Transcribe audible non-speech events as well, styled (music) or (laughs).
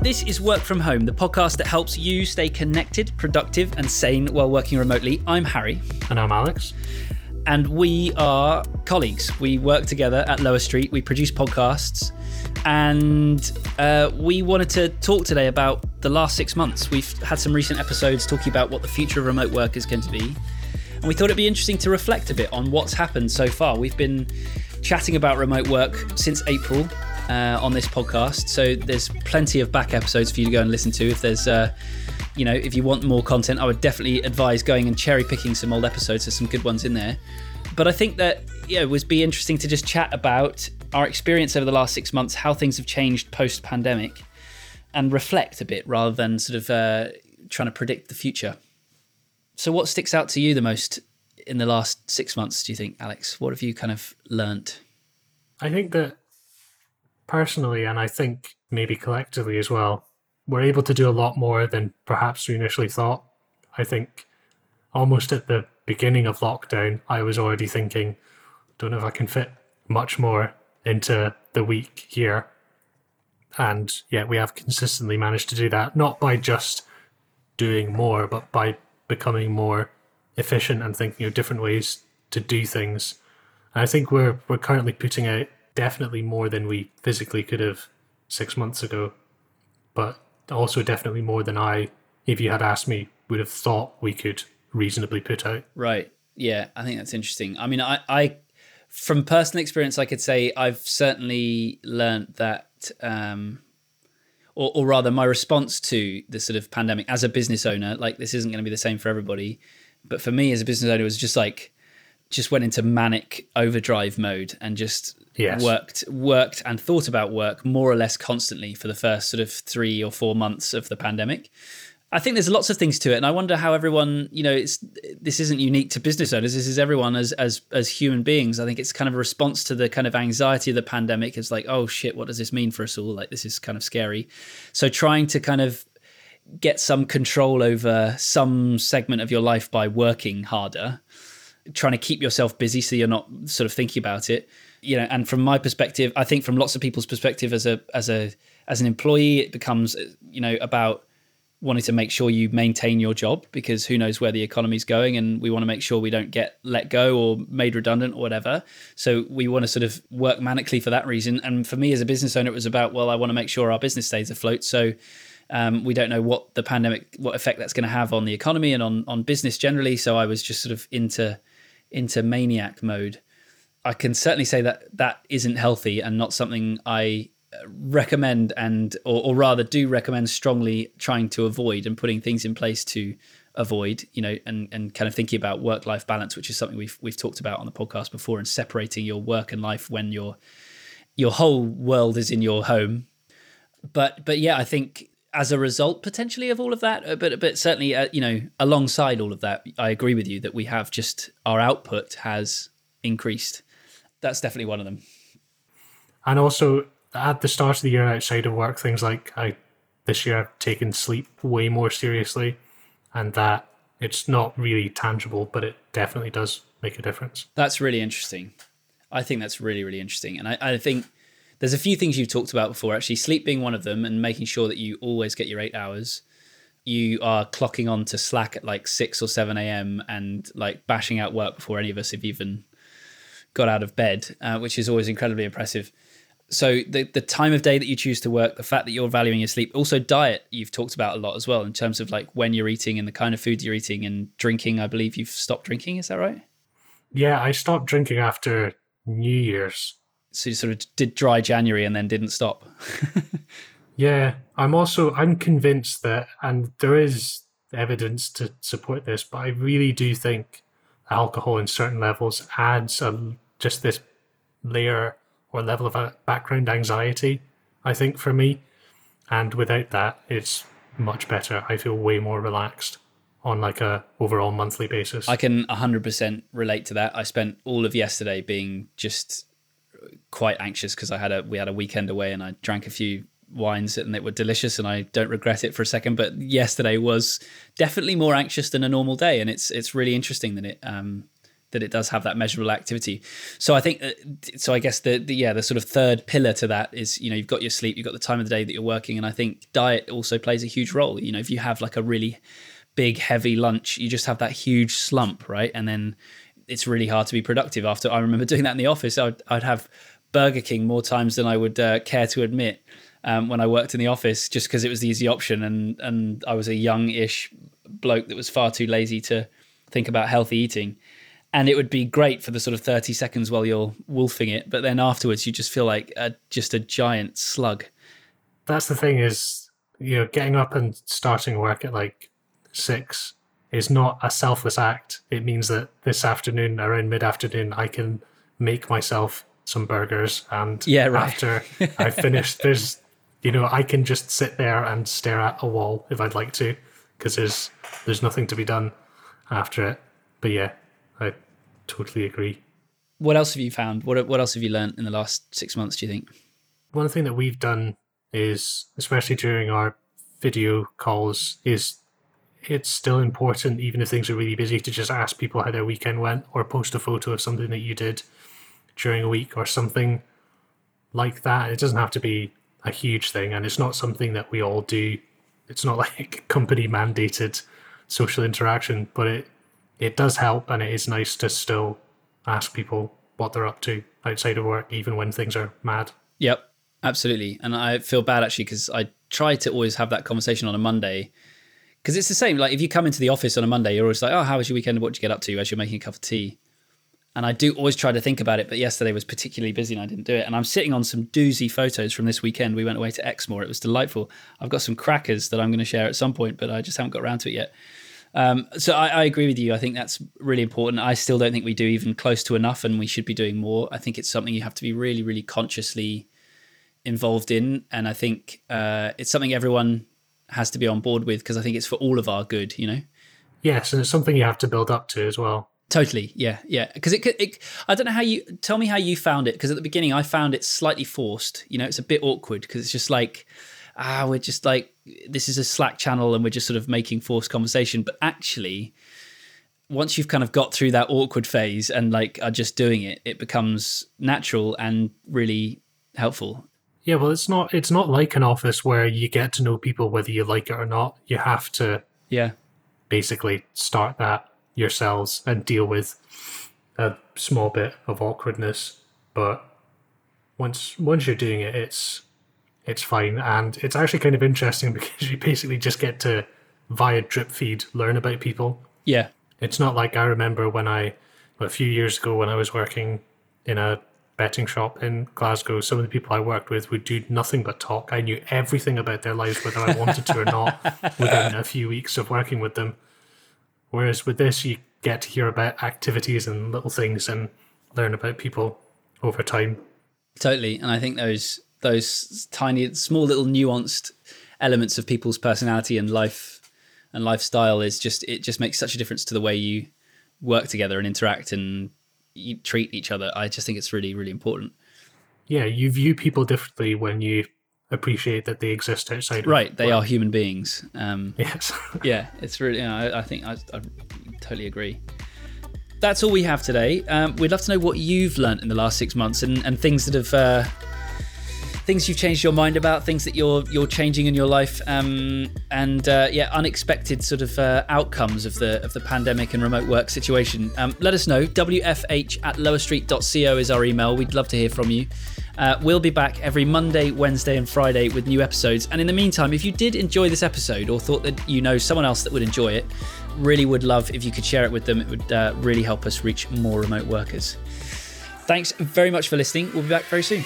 This is Work From Home, the podcast that helps you stay connected, productive, and sane while working remotely. I'm Harry. And I'm Alex. And we are colleagues. We work together at Lower Street. We produce podcasts. And uh, we wanted to talk today about the last six months. We've had some recent episodes talking about what the future of remote work is going to be. And we thought it'd be interesting to reflect a bit on what's happened so far. We've been chatting about remote work since April uh, on this podcast. So there's plenty of back episodes for you to go and listen to. If there's, uh, you know, if you want more content, I would definitely advise going and cherry picking some old episodes. There's some good ones in there. But I think that yeah, it would be interesting to just chat about our experience over the last six months, how things have changed post pandemic, and reflect a bit rather than sort of uh, trying to predict the future. So, what sticks out to you the most in the last six months? Do you think, Alex? What have you kind of learnt? I think that personally, and I think maybe collectively as well, we're able to do a lot more than perhaps we initially thought. I think almost at the beginning of lockdown, I was already thinking, don't know if I can fit much more into the week here. And yet we have consistently managed to do that, not by just doing more, but by becoming more efficient and thinking of different ways to do things. And I think we're we're currently putting out definitely more than we physically could have six months ago, but also definitely more than I, if you had asked me, would have thought we could reasonably put out. Right. Yeah, I think that's interesting. I mean, I, I from personal experience, I could say I've certainly learned that, um, or, or rather, my response to the sort of pandemic as a business owner, like this isn't going to be the same for everybody, but for me as a business owner, it was just like, just went into manic overdrive mode and just yes. worked worked and thought about work more or less constantly for the first sort of three or four months of the pandemic. I think there's lots of things to it, and I wonder how everyone, you know, it's this isn't unique to business owners. This is everyone as as as human beings. I think it's kind of a response to the kind of anxiety of the pandemic. It's like, oh shit, what does this mean for us all? Like this is kind of scary. So trying to kind of get some control over some segment of your life by working harder, trying to keep yourself busy so you're not sort of thinking about it. You know, and from my perspective, I think from lots of people's perspective as a as a as an employee, it becomes you know about wanting to make sure you maintain your job because who knows where the economy's going and we want to make sure we don't get let go or made redundant or whatever. So we want to sort of work manically for that reason. And for me as a business owner it was about well i want to make sure our business stays afloat. So um, we don't know what the pandemic what effect that's going to have on the economy and on on business generally. So i was just sort of into into maniac mode I can certainly say that that isn't healthy and not something I uh, recommend and or, or, rather do recommend strongly trying to avoid and putting things in place to avoid you know and and kind of thinking about work life balance which is something we've we've talked about on the podcast before and separating your work and life when your your whole world is in your home. But but yeah i think as a result potentially of all of that uh, but but certainly uh, you know alongside all of that i agree with you that we have just our output has increased that's definitely one of them. And also at the start of the year outside of work, things like I this year I've taken sleep way more seriously and that it's not really tangible, but it definitely does make a difference. That's really interesting. I think that's really, really interesting. And I, I think there's a few things you've talked about before, actually, sleep being one of them, and making sure that you always get your eight hours. You are clocking on to Slack at like 6 or 7 a.m. and like bashing out work before any of us have even got out of bed, uh, which is always incredibly impressive. So the the time of day that you choose to work, the fact that you're valuing your sleep, also diet you've talked about a lot as well in terms of like when you're eating and the kind of food you're eating and drinking. I believe you've stopped drinking. Is that right? Yeah, I stopped drinking after New Year's. So you sort of did dry January and then didn't stop. (laughs) yeah, I'm also I'm convinced that, and there is evidence to support this, but I really do think alcohol in certain levels adds a, just this layer or level of background anxiety, I think, for me. And without that, it's much better. I feel way more relaxed on like a overall monthly basis. I can 100% relate to that. I spent all of yesterday being just quite anxious because I had a we had a weekend away and I drank a few wines and they were delicious and I don't regret it for a second. But yesterday was definitely more anxious than a normal day, and it's it's really interesting that it um, that it does have that measurable activity. So I think, uh, so I guess the, the yeah the sort of third pillar to that is you know you've got your sleep, you've got the time of the day that you're working, and I think diet also plays a huge role. You know, if you have like a really big heavy lunch, you just have that huge slump, right? And then it's really hard to be productive after. I remember doing that in the office. I'd, I'd have Burger King more times than I would uh, care to admit um, when I worked in the office, just because it was the easy option, and and I was a young-ish bloke that was far too lazy to think about healthy eating. And it would be great for the sort of thirty seconds while you're wolfing it, but then afterwards you just feel like a, just a giant slug. That's the thing is, you know, getting up and starting work at like six is not a selfless act. It means that this afternoon, around mid afternoon, I can make myself some burgers. And yeah, right. after I finish, (laughs) there's, you know, I can just sit there and stare at a wall if I'd like to, because there's there's nothing to be done after it. But yeah, I totally agree. What else have you found? What what else have you learned in the last six months? Do you think? One thing that we've done is, especially during our video calls, is it's still important, even if things are really busy, to just ask people how their weekend went or post a photo of something that you did during a week or something like that. It doesn't have to be a huge thing, and it's not something that we all do. It's not (laughs) like company mandated social interaction, but it it does help, and it is nice to still ask people what they're up to outside of work, even when things are mad. Yep, absolutely. And I feel bad actually because I try to always have that conversation on a Monday because it's the same. Like if you come into the office on a Monday, you're always like, "Oh, how was your weekend? What did you get up to?" As you're making a cup of tea. And I do always try to think about it, but yesterday was particularly busy and I didn't do it. And I'm sitting on some doozy photos from this weekend. We went away to Exmoor. It was delightful. I've got some crackers that I'm going to share at some point, but I just haven't got around to it yet. Um, so I, I, agree with you. I think that's really important. I still don't think we do even close to enough, and we should be doing more. I think it's something you have to be really, really consciously involved in, and I think uh, it's something everyone has to be on board with because I think it's for all of our good, you know? Yes, and it's something you have to build up to as well. Totally, yeah, yeah. Because it, it, I don't know how you tell me how you found it. Because at the beginning, I found it slightly forced. You know, it's a bit awkward because it's just like, ah, we're just like this is a Slack channel and we're just sort of making forced conversation. But actually, once you've kind of got through that awkward phase and like are just doing it, it becomes natural and really helpful. Yeah, well, it's not it's not like an office where you get to know people whether you like it or not. You have to yeah basically start that yourselves and deal with a small bit of awkwardness. But once once you're doing it, it's it's fine, and it's actually kind of interesting (laughs) because you basically just get to via drip feed learn about people. Yeah, it's not like I remember when I a few years ago when I was working in a betting shop in Glasgow, some of the people I worked with would do nothing but talk. I knew everything about their lives, whether I wanted to or not, (laughs) within a few weeks of working with them. Whereas with this, you get to hear about activities and little things and learn about people over time. Totally, and I think those those tiny, small, little nuanced elements of people's personality and life and lifestyle is just it just makes such a difference to the way you work together and interact and treat each other. I just think it's really, really important. Yeah, you view people differently when you appreciate that they exist outside. Right, they are human beings. Um, yes. (laughs) yeah, it's really. You know, I, I, think I, I, totally agree. That's all we have today. Um, we'd love to know what you've learned in the last six months and, and things that have uh, things you've changed your mind about, things that you're you're changing in your life, um, and uh, yeah, unexpected sort of uh, outcomes of the of the pandemic and remote work situation. Um, let us know. WFH at lowerstreet.co is our email. We'd love to hear from you. Uh, we'll be back every Monday, Wednesday, and Friday with new episodes. And in the meantime, if you did enjoy this episode or thought that you know someone else that would enjoy it, really would love if you could share it with them. It would uh, really help us reach more remote workers. Thanks very much for listening. We'll be back very soon.